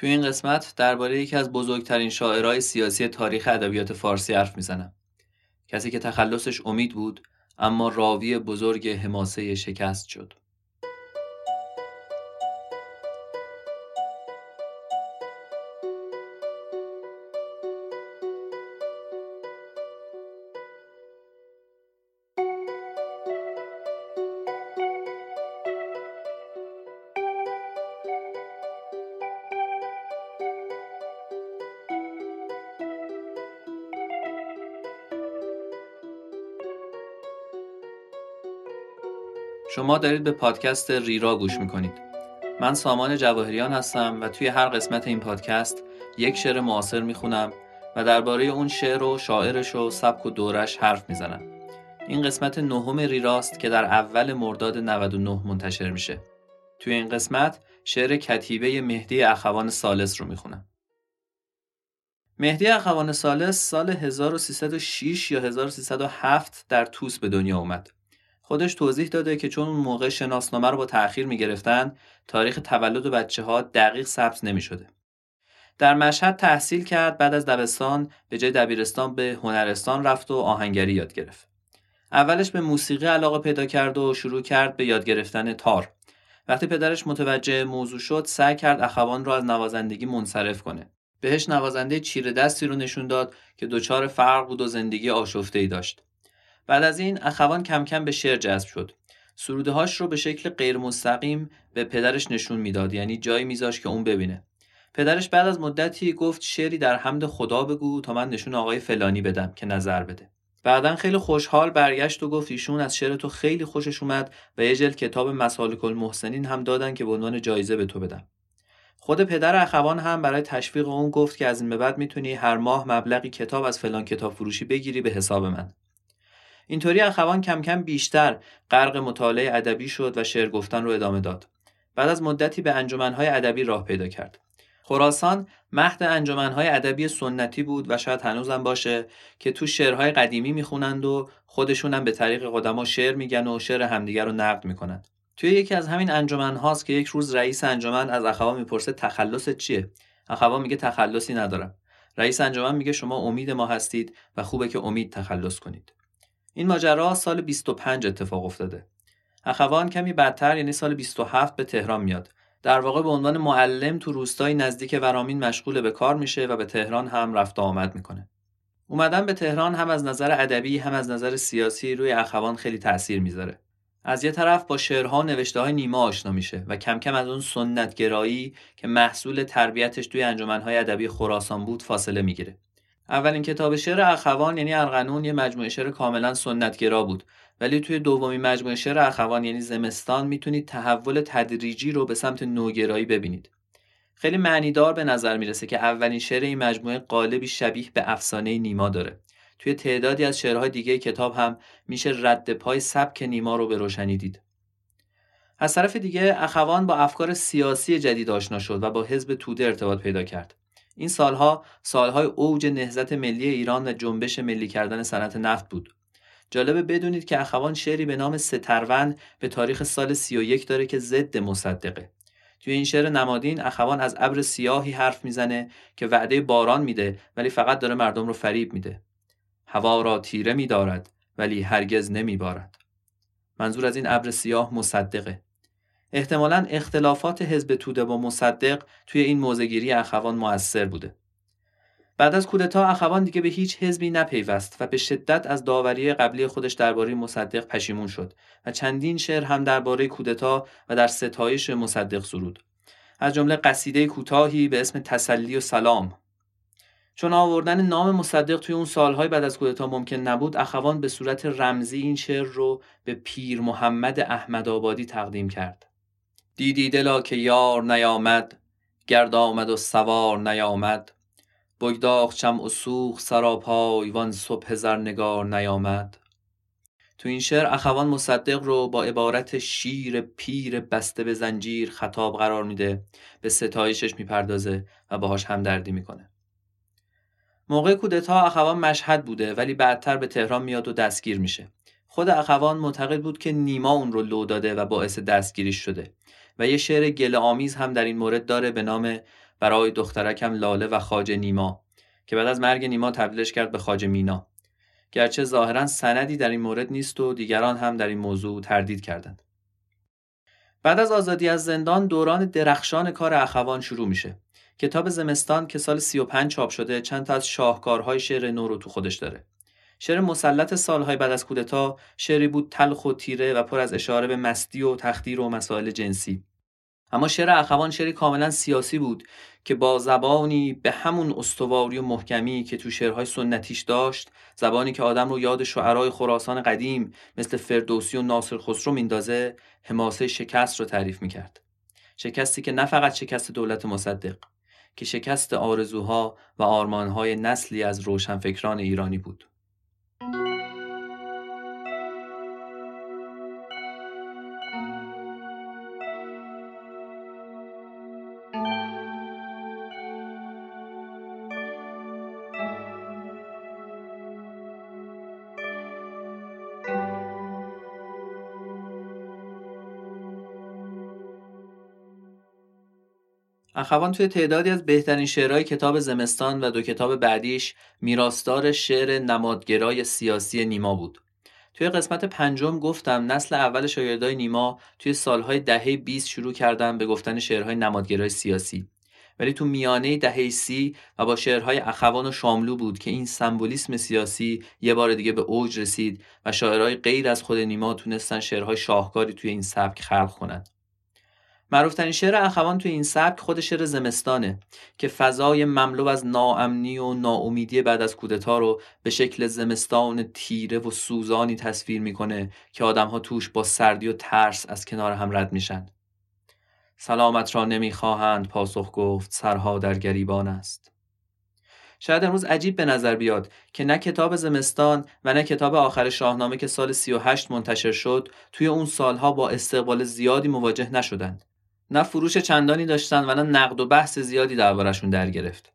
توی این قسمت درباره یکی از بزرگترین شاعرای سیاسی تاریخ ادبیات فارسی حرف می‌زنم. کسی که تخلصش امید بود اما راوی بزرگ حماسه شکست شد. شما دارید به پادکست ریرا گوش می‌کنید. من سامان جواهریان هستم و توی هر قسمت این پادکست یک شعر معاصر می‌خونم و درباره اون شعر و شاعرش و سبک و دورش حرف می‌زنم. این قسمت نهم ریراست که در اول مرداد 99 منتشر میشه. توی این قسمت شعر کتیبه مهدی اخوان سالس رو می‌خونم. مهدی اخوان سالس سال 1306 یا 1307 در توس به دنیا اومد. خودش توضیح داده که چون اون موقع شناسنامه رو با تأخیر می‌گرفتن تاریخ تولد بچه ها دقیق ثبت نمی شده. در مشهد تحصیل کرد بعد از دبستان به جای دبیرستان به هنرستان رفت و آهنگری یاد گرفت. اولش به موسیقی علاقه پیدا کرد و شروع کرد به یاد گرفتن تار. وقتی پدرش متوجه موضوع شد سعی کرد اخوان رو از نوازندگی منصرف کنه. بهش نوازنده چیره دستی رو نشون داد که دچار فرق بود و زندگی آشفته ای داشت. بعد از این اخوان کم کم به شعر جذب شد. سروده هاش رو به شکل غیر مستقیم به پدرش نشون می‌داد یعنی جایی میذاش که اون ببینه. پدرش بعد از مدتی گفت شعری در حمد خدا بگو تا من نشون آقای فلانی بدم که نظر بده. بعدا خیلی خوشحال برگشت و گفت ایشون از شعر تو خیلی خوشش اومد و یه جلد کتاب مسالک المحسنین هم دادن که به عنوان جایزه به تو بدم. خود پدر اخوان هم برای تشویق اون گفت که از این به بعد می‌تونی هر ماه مبلغی کتاب از فلان کتاب فروشی بگیری به حساب من. اینطوری اخوان کم کم بیشتر غرق مطالعه ادبی شد و شعر گفتن رو ادامه داد. بعد از مدتی به انجمنهای ادبی راه پیدا کرد. خراسان مهد انجمنهای ادبی سنتی بود و شاید هنوزم باشه که تو شعرهای قدیمی می‌خونند و خودشون هم به طریق قدما شعر میگن و شعر همدیگر رو نقد می‌کنند. توی یکی از همین انجمن هاست که یک روز رئیس انجمن از اخوان می‌پرسه تخلصت چیه؟ اخوان میگه تخلصی ندارم. رئیس انجمن میگه شما امید ما هستید و خوبه که امید تخلص کنید. این ماجرا سال 25 اتفاق افتاده. اخوان کمی بدتر یعنی سال 27 به تهران میاد. در واقع به عنوان معلم تو روستای نزدیک ورامین مشغول به کار میشه و به تهران هم رفت و آمد می‌کنه. اومدن به تهران هم از نظر ادبی هم از نظر سیاسی روی اخوان خیلی تاثیر می‌ذاره. از یه طرف با شعرها نوشته های نیما آشنا میشه و کم کم از اون سنتگرایی که محصول تربیتش توی انجمنهای ادبی خراسان بود فاصله می‌گیره. اولین کتاب شعر اخوان یعنی ارغنون یه مجموعه شعر کاملا سنتگرا بود. ولی توی دومین مجموعه شعر اخوان یعنی زمستان می‌تونید تحول تدریجی رو به سمت نوگرایی ببینید. خیلی معنیدار به نظر می‌رسه که اولین شعر این مجموعه قالبی شبیه به افسانه نیما داره. توی تعدادی از شعرهای دیگه کتاب هم میشه رد پای سبک نیما رو به روشنی دید. از طرف دیگه اخوان با افکار سیاسی جدید آشنا شد و با حزب توده ارتباط پیدا کرد. این سالها سالهای اوج نهضت ملی ایران و جنبش ملی کردن صنعت نفت بود. جالبه بدونید که اخوان شعری به نام سترون به تاریخ سال 31 داره که ضد مصدقه. توی این شعر نمادین اخوان از ابر سیاهی حرف می‌زنه که وعده باران میده ولی فقط داره مردم رو فریب میده. هوا را تیره میدارد ولی هرگز نمیبارد. منظور از این ابر سیاه مصدقه. احتمالا اختلافات حزب توده با مصدق توی این موزگیری اخوان موثر بوده. بعد از کودتا اخوان دیگه به هیچ حزبی نپیوست و به شدت از داوری قبلی خودش درباره مصدق پشیمون شد و چندین شعر هم درباره کودتا و در ستایش مصدق سرود. از جمله قصیده کوتاهی به اسم تسلی و سلام چون آوردن نام مصدق توی اون سالهای بعد از کودتا ممکن نبود اخوان به صورت رمزی این شعر رو به پیر محمد احمد آبادی تقدیم کرد دیدی دلا که یار نیامد گرد آمد و سوار نیامد. بگداخ چم و سوخ سراپای وان صبح زرنگار نیامد. تو این شعر اخوان مصدق رو با عبارت شیر پیر بسته به زنجیر خطاب قرار میده به ستایشش می‌پردازه و باهاش همدردی می‌کنه. موقع کودتا اخوان مشهد بوده ولی بعدتر به تهران میاد و دستگیر میشه. خود اخوان معتقد بود که نیما اون رو لو داده و باعث دستگیریش شده. و یه شعر گل آمیز هم در این مورد داره به نام برای دخترکم لاله و خاج نیما که بعد از مرگ نیما تبدیلش کرد به خاج مینا. گرچه ظاهرا سندی در این مورد نیست و دیگران هم در این موضوع تردید کردند. بعد از آزادی از زندان دوران درخشان کار اخوان شروع میشه. کتاب زمستان که سال 35 چاپ شده چند تا از شاهکارهای شعر نو رو تو خودش داره. شعر مسلط سالهای بعد از کودتا شعری بود تلخ و تیره و پر از اشاره به مستی و تخدیر و مسائل جنسی. اما شعر اخوان شعری کاملا سیاسی بود که با زبانی به همون استواری و محکمی که تو شعرهای سنتیش داشت زبانی که آدم رو یاد شعرهای خراسان قدیم مثل فردوسی و ناصر خسرو میندازه حماسه شکست رو تعریف می‌کرد. شکستی که نه فقط شکست دولت مصدق که شکست آرزوها و آرمانهای نسلی از روشنفکران ایرانی بود. اخوان توی تعدادی از بهترین شعرهای کتاب زمستان و دو کتاب بعدیش میراستار شعر نمادگرای سیاسی نیما بود. توی قسمت پنجم گفتم نسل اول شاگردای نیما توی سالهای دهه 20 شروع کردن به گفتن شعرهای نمادگرای سیاسی. ولی تو میانه دهه سی و با شعرهای اخوان و شاملو بود که این سمبولیسم سیاسی یه بار دیگه به اوج رسید و شاعرهای غیر از خود نیما تونستن شعرهای شاهکاری توی این سبک خلق کنند. معروفترین شعر اخوان توی این سبک خود شعر زمستانه که فضای مملو از ناامنی و ناامیدی بعد از کودتا رو به شکل زمستان تیره و سوزانی تصویر می‌کنه که آدمها توش با سردی و ترس از کنار هم رد میشن. سلامت را نمی‌خواهند پاسخ گفت سرها در گریبان است. شاید امروز عجیب به نظر بیاد که نه کتاب زمستان و نه کتاب آخر شاهنامه که سال 38 منتشر شد توی اون سالها با استقبال زیادی مواجه نشدند. نه فروش چندانی داشتن و نه نقد و بحث زیادی دربارشون در گرفت.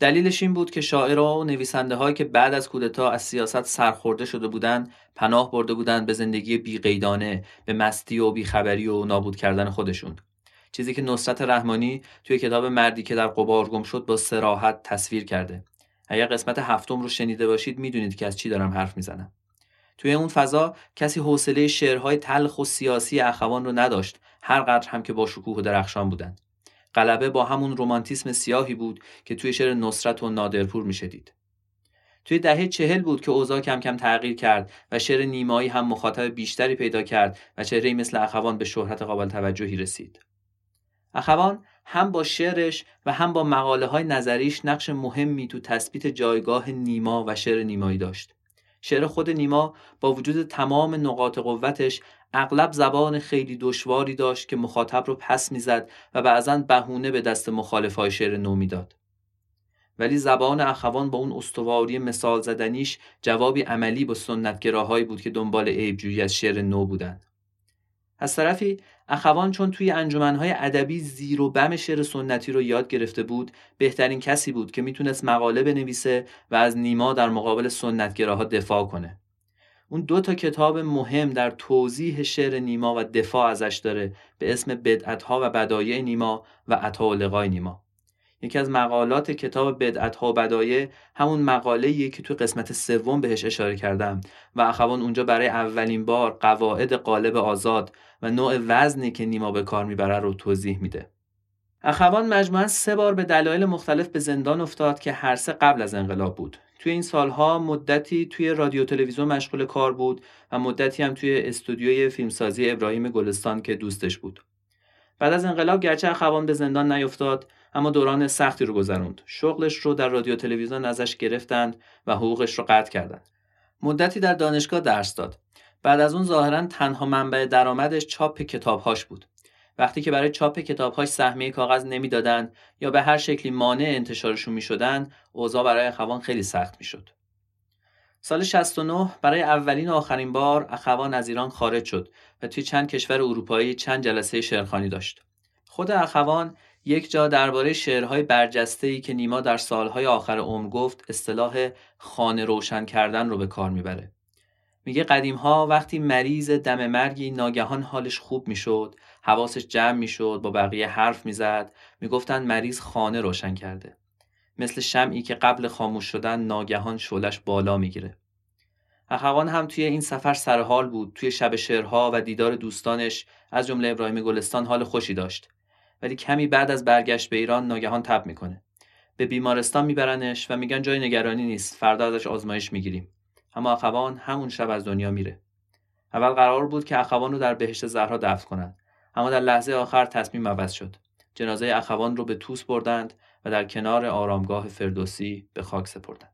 دلیلش این بود که شاعرها و نویسنده هایی که بعد از کودتا از سیاست سرخورده شده بودند پناه برده بودند به زندگی بیقیدانه به مستی و بیخبری و نابود کردن خودشون. چیزی که نصرت رحمانی توی کتاب مردی که در قبار گم شد با سراحت تصویر کرده. اگر قسمت هفتم رو شنیده باشید می‌دونید که از چی دارم حرف می‌زنم. توی اون فضا کسی حوصله شعرهای تلخ و سیاسی اخوان رو نداشت هر قدر هم که با شکوه و درخشان بودند غلبه با همون رومانتیسم سیاهی بود که توی شعر نصرت و نادرپور می‌شدید توی دهه چهل بود که اوضاع کم کم تغییر کرد و شعر نیمایی هم مخاطب بیشتری پیدا کرد و چهره مثل اخوان به شهرت قابل توجهی رسید. اخوان هم با شعرش و هم با مقاله های نظریش نقش مهمی تو تثبیت جایگاه نیما و شعر نیمایی داشت. شعر خود نیما با وجود تمام نقاط قوتش اغلب زبان خیلی دشواری داشت که مخاطب رو پس می‌زد و بعضا بهونه به دست مخالفای شعر نو می‌داد. ولی زبان اخوان با اون استواری مثال زدنیش جوابی عملی با سنتگراهایی بود که دنبال عیبجویی از شعر نو بودند. از طرفی اخوان چون توی انجمنهای ادبی زیر و بم شعر سنتی رو یاد گرفته بود بهترین کسی بود که می‌تونست مقاله بنویسه و از نیما در مقابل سنتگراها دفاع کنه. اون دو تا کتاب مهم در توضیح شعر نیما و دفاع ازش داره به اسم بدعتها و بدایع نیما و عطا و نیما. یکی از مقالات کتاب بدعتها و بدایع همون مقاله که تو قسمت سوم بهش اشاره کردم و اخوان اونجا برای اولین بار قواعد قالب آزاد و نوع وزنی که نیما به کار می‌بره رو توضیح میده. اخوان مجموعا سه بار به دلایل مختلف به زندان افتاد که هر سه قبل از انقلاب بود. توی این سالها مدتی توی رادیو تلویزیون مشغول کار بود و مدتی هم توی استودیوی فیلمسازی ابراهیم گلستان که دوستش بود. بعد از انقلاب گرچه اخوان به زندان نیفتاد اما دوران سختی رو گذروند. شغلش رو در رادیو تلویزیون ازش گرفتند و حقوقش رو قطع کردند. مدتی در دانشگاه درس داد. بعد از اون ظاهرا تنها منبع درآمدش چاپ کتابهاش بود. وقتی که برای چاپ کتابهاش سهمیه کاغذ نمی‌دادند یا به هر شکلی مانع انتشارشون می‌شدند اوضاع برای اخوان خیلی سخت می‌شد. سال 69 برای اولین و آخرین بار اخوان از ایران خارج شد و توی چند کشور اروپایی چند جلسه شعرخوانی داشت. خود اخوان یک جا درباره شعرهای برجسته که نیما در سالهای آخر عمر گفت اصطلاح خانه روشن کردن رو به کار می‌بره. میگه قدیم ها وقتی مریض دم مرگی ناگهان حالش خوب می‌شد حواسش جمع می‌شد با بقیه حرف می‌زد می‌گفتند مریض خانه روشن کرده. مثل شمعی که قبل خاموش شدن ناگهان شولش بالا می‌گیره. اخوان هم توی این سفر سرحال بود توی شب شعرها و دیدار دوستانش از جمله ابراهیم گلستان حال خوشی داشت. ولی کمی بعد از برگشت به ایران ناگهان تب می‌کنه. به بیمارستان میبرنش و میگن جای نگرانی نیست فردا ازش آزمایش می‌گیریم. اما اخوان همون شب از دنیا میره. اول قرار بود که اخوان رو در بهشت زهرا دفن کنند اما در لحظه آخر تصمیم عوض شد. جنازه اخوان رو به توس بردند و در کنار آرامگاه فردوسی به خاک سپردند.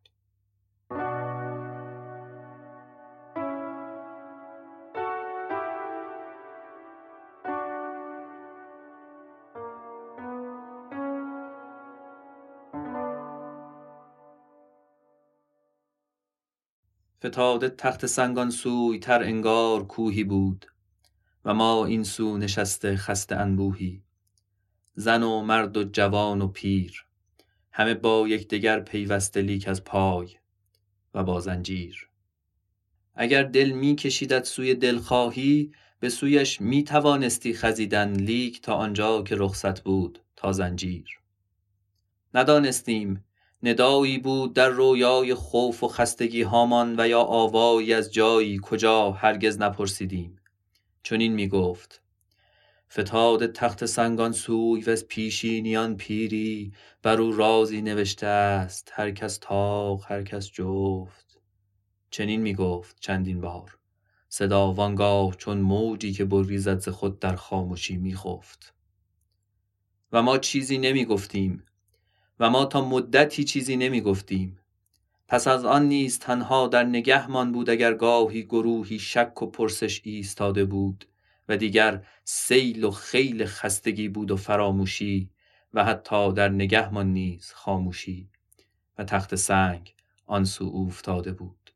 فتاده تخت سنگان سوی تر انگار کوهی بود و ما این سو نشسته خسته انبوهی زن و مرد و جوان و پیر همه با یکدیگر پیوسته لیک از پای و با زنجیر. اگر دل می کشیدت سوی دلخواهی به سویش می توانستی خزیدن لیک تا آنجا که رخصت بود تا زنجیر. ندانستیم ندایی بود در رویای خوف و خستگی هامان و یا آوایی از جایی کجا هرگز نپرسیدیم. چنین می گفت فتاد تخت سنگان سوی و از پیشینیان پیری بر او رازی نوشته است هر کس تاق هر کس جفت. چنین می گفت چندین بار. صدا وانگاه چون موجی که بریزد ز خود در خاموشی می خفت. و ما چیزی نمی گفتیم. و ما تا مدتی چیزی نمی گفتیم پس از آن نیز تنها در نگهمان بود اگر گاهی گروهی شک و پرسش ایستاده بود و دیگر سیل و خیل خستگی بود و فراموشی و حتی در نگهمان نیز خاموشی و تخت سنگ آن سو افتاده بود.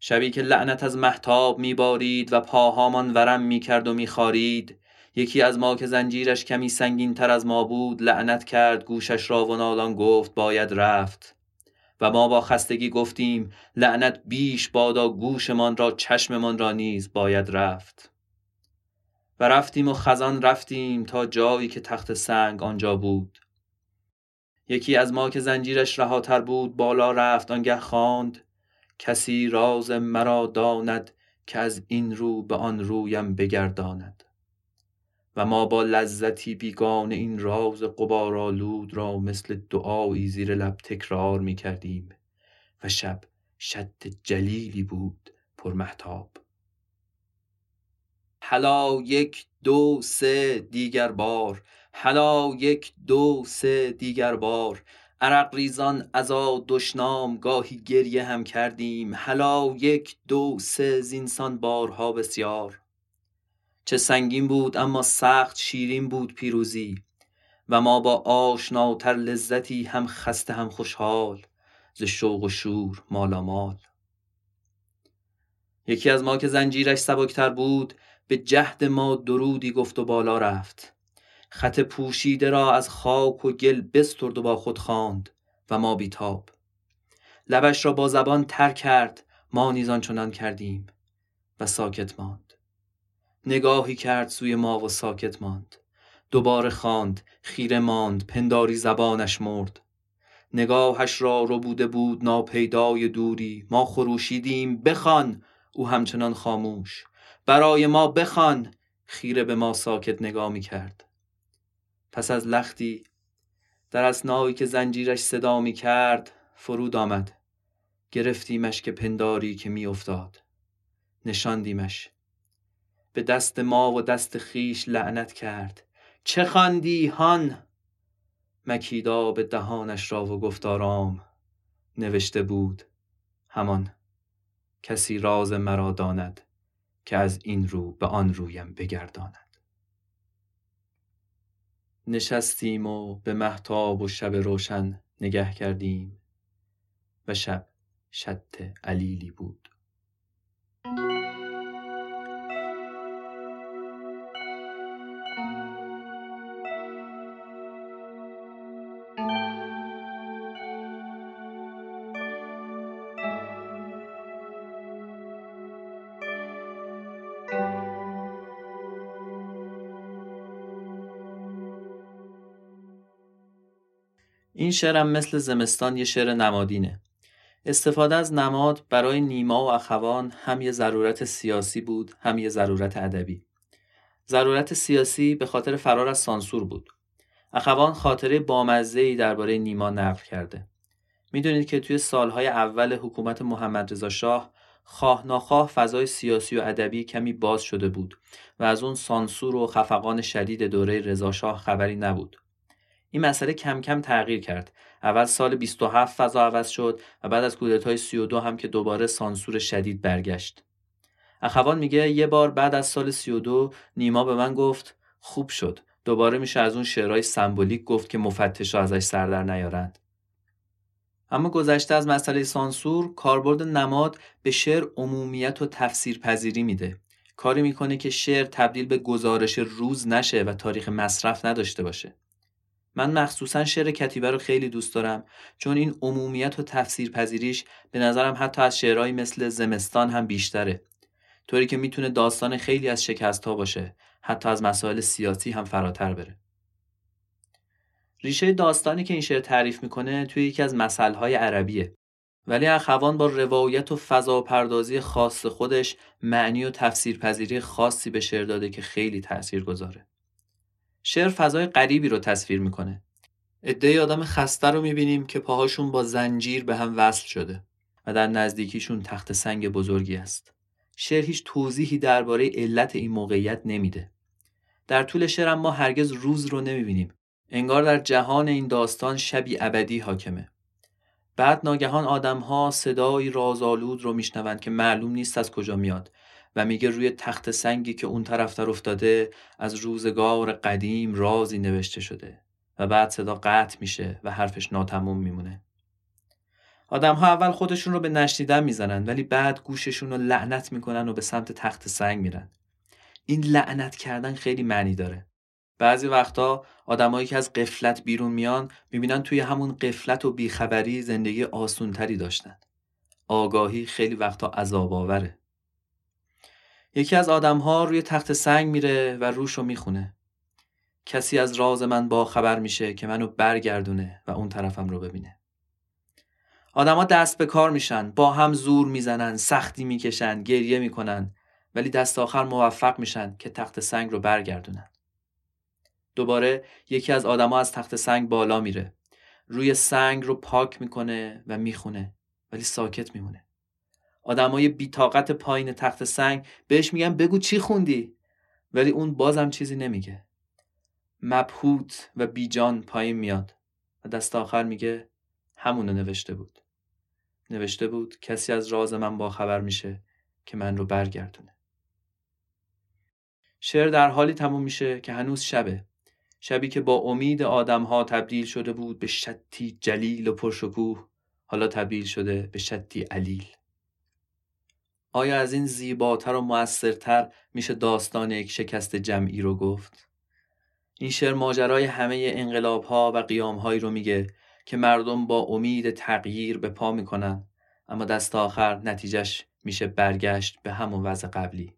شبی که لعنت از محتاب میبارید و پاهامان ورم می‌کرد و میخارید یکی از ما که زنجیرش کمی سنگین تر از ما بود لعنت کرد گوشش را و نالان گفت باید رفت. و ما با خستگی گفتیم لعنت بیش بادا گوشمان را چشممان را نیز باید رفت. و رفتیم و خزان رفتیم تا جایی که تخت سنگ آنجا بود. یکی از ما که زنجیرش رهاتر بود بالا رفت آنگه خواند کسی راز مرا داند که از این رو به آن رویم بگرداند. و ما با لذتی بیگان این راز قبارالود را مثل دعایی زیر لب تکرار می کردیم و شب شد جلیلی بود پر محتاب حلا یک دو سه دیگر بار حلا یک دو سه دیگر بار. عرق ریزان ازا دشنام گاهی گریه هم کردیم حلا یک دو سه زینسان بارها بسیار. چه سنگین بود اما سخت شیرین بود پیروزی و ما با آشناتر لذتی هم خسته هم خوشحال ز شوق و شور مالامال. یکی از ما که زنجیرش سبکتر بود به جهد ما درودی گفت و بالا رفت. خط پوشیده را از خاک و گل بسترد و با خود خواند و ما بیتاب. لبش را با زبان تر کرد ما نیز چنان کردیم و ساکت ماند. نگاهی کرد سوی ما و ساکت ماند. دوباره خواند خیره ماند پنداری زبانش مرد. نگاهش را بوده بود ناپیدای دوری. ما خروشیدیم بخوان. او همچنان خاموش. برای ما بخوان. خیره به ما ساکت نگاه می کرد پس از لختی در اسنایی که زنجیرش صدا می کرد فرود آمد. گرفتیمش که پنداری که می افتاد نشاندیمش. به دست ما و دست خیش لعنت کرد. چه خواندی هان؟ مکیدا به دهانش را و گفت آرام. نوشته بود همان. کسی راز مرا داند که از این رو به آن رویم بگرداند. نشستیم و به محتاب و شب روشن نگه کردیم و شب شط علیلی بود. این شعرم مثل زمستان یه شعر نمادینه. استفاده از نماد برای نیما و اخوان هم یه ضرورت سیاسی بود هم یه ضرورت ادبی. ضرورت سیاسی به خاطر فرار از سانسور بود. اخوان خاطره بامزه درباره نیما نقل کرده. می‌دونید که توی سالهای اول حکومت محمد رضا شاه خواه ناخواه فضای سیاسی و ادبی کمی باز شده بود و از اون سانسور و خفقان شدید دوره رضا شاه خبری نبود. این مسئله کم کم تغییر کرد. اول سال 27 فضا عوض شد و بعد از کودتای 32 هم که دوباره سانسور شدید برگشت. اخوان میگه یه بار بعد از سال 32 نیما به من گفت خوب شد. دوباره میشه از اون شعرهای سمبولیک گفت که مفتشا ازش سردر نیارند. اما گذشته از مسئله سانسور کاربرد نماد به شعر عمومیت و تفسیر پذیری میده. کاری می‌کنه که شعر تبدیل به گزارش روز نشه و تاریخ مصرف نداشته باشه. من مخصوصا شعر کتیبه رو خیلی دوست دارم چون این عمومیت و تفسیر پذیریش به نظرم حتی از شعرهایی مثل زمستان هم بیشتره. طوری که می‌تونه داستان خیلی از شکست ها باشه حتی از مسائل سیاسی هم فراتر بره. ریشه داستانی که این شعر تعریف می‌کنه توی یکی از مسائلهای عربیه. ولی اخوان با روایت و فضا پردازی خاص خودش معنی و تفسیر پذیری خاصی به شعر داده که خیلی تأثیر گذاره. شعر فضای غریبی رو تصویر می‌کنه. عده آدم خسته رو می‌بینیم که پاهاشون با زنجیر به هم وصل شده و در نزدیکیشون تخت سنگ بزرگی است. شعر هیچ توضیحی درباره علت این موقعیت نمیده. در طول شعر ما هرگز روز رو نمی‌بینیم. انگار در جهان این داستان شبی ابدی حاکمه. بعد ناگهان آدمها صدای رازآلود رو میشنوند که معلوم نیست از کجا میاد و میگه روی تخت سنگی که اون طرفتر افتاده از روزگار قدیم رازی نوشته شده و بعد صدا قطع میشه و حرفش ناتموم میمونه. آدم ها اول خودشون رو به نشنیدن می‌زنن ولی بعد گوششون رو لعنت می‌کنن و به سمت تخت سنگ میرن. این لعنت کردن خیلی معنی داره. بعضی وقتا آدمایی که از قفلت بیرون میان می‌بینن توی همون قفلت و بیخبری زندگی آسونتری داشتن. آگاهی خیلی وقتا عذاب آوره یکی از آدمها روی تخت سنگ میره و روشو می‌خونه. کسی از راز من با خبر میشه که منو برگردونه و اون طرفم رو ببینه. آدما دست به کار میشن با هم زور می‌زنن سختی می‌کشن گریه می‌کنن ولی دست آخر موفق میشن که تخت سنگ رو برگردونن. دوباره یکی از آدما از تخت سنگ بالا میره. روی سنگ رو پاک می‌کنه و می‌خونه ولی ساکت میمونه. آدمای بیتاقت پایین تخت سنگ بهش میگن بگو چی خوندی؟ ولی اون بازم چیزی نمیگه. مبهوت و بیجان پایین میاد. و دست آخر میگه همونو نوشته بود. نوشته بود کسی از راز من با خبر میشه که من رو برگردونه. شعر در حالی تموم میشه که هنوز شبه. شبی که با امید آدمها تبدیل شده بود به شتی جلیل و پرشکوه حالا تبدیل شده به شتی علیل. آیا از این زیباتر و موثرتر میشه داستان یک شکست جمعی رو گفت؟ این شعر ماجرای همه انقلاب ها و قیام هایی رو میگه که مردم با امید تغییر به پا می‌کنن اما دست آخر نتیجهش میشه برگشت به همون وضع قبلی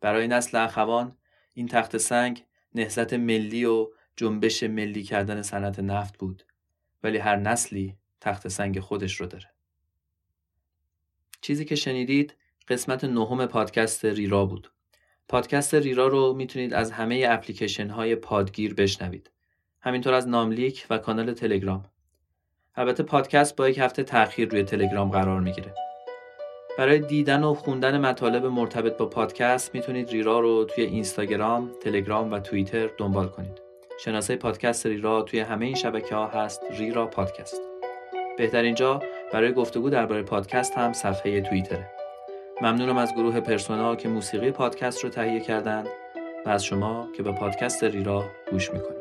برای نسل اخوان این تخت سنگ نهزت ملی و جنبش ملی کردن صنعت نفت بود ولی هر نسلی تخت سنگ خودش رو داره چیزی که شنیدید قسمت نهم پادکست ریرا بود پادکست ریرا رو می‌تونید از همه اپلیکیشن های پادگیر بشنوید همینطور از ناملیک و کانال تلگرام البته پادکست با یک هفته تاخیر روی تلگرام قرار می‌گیره برای دیدن و خوندن مطالب مرتبط با پادکست می‌تونید ریرا رو توی اینستاگرام، تلگرام و توییتر دنبال کنید. شناسه پادکست ریرا توی همه این شبکه ها هست ریرا پادکست. بهترین جا برای گفتگو درباره پادکست هم صفحه توییتره. ممنونم از گروه پرسونا که موسیقی پادکست رو تهیه کردن و از شما که به پادکست ریرا گوش می‌کنید.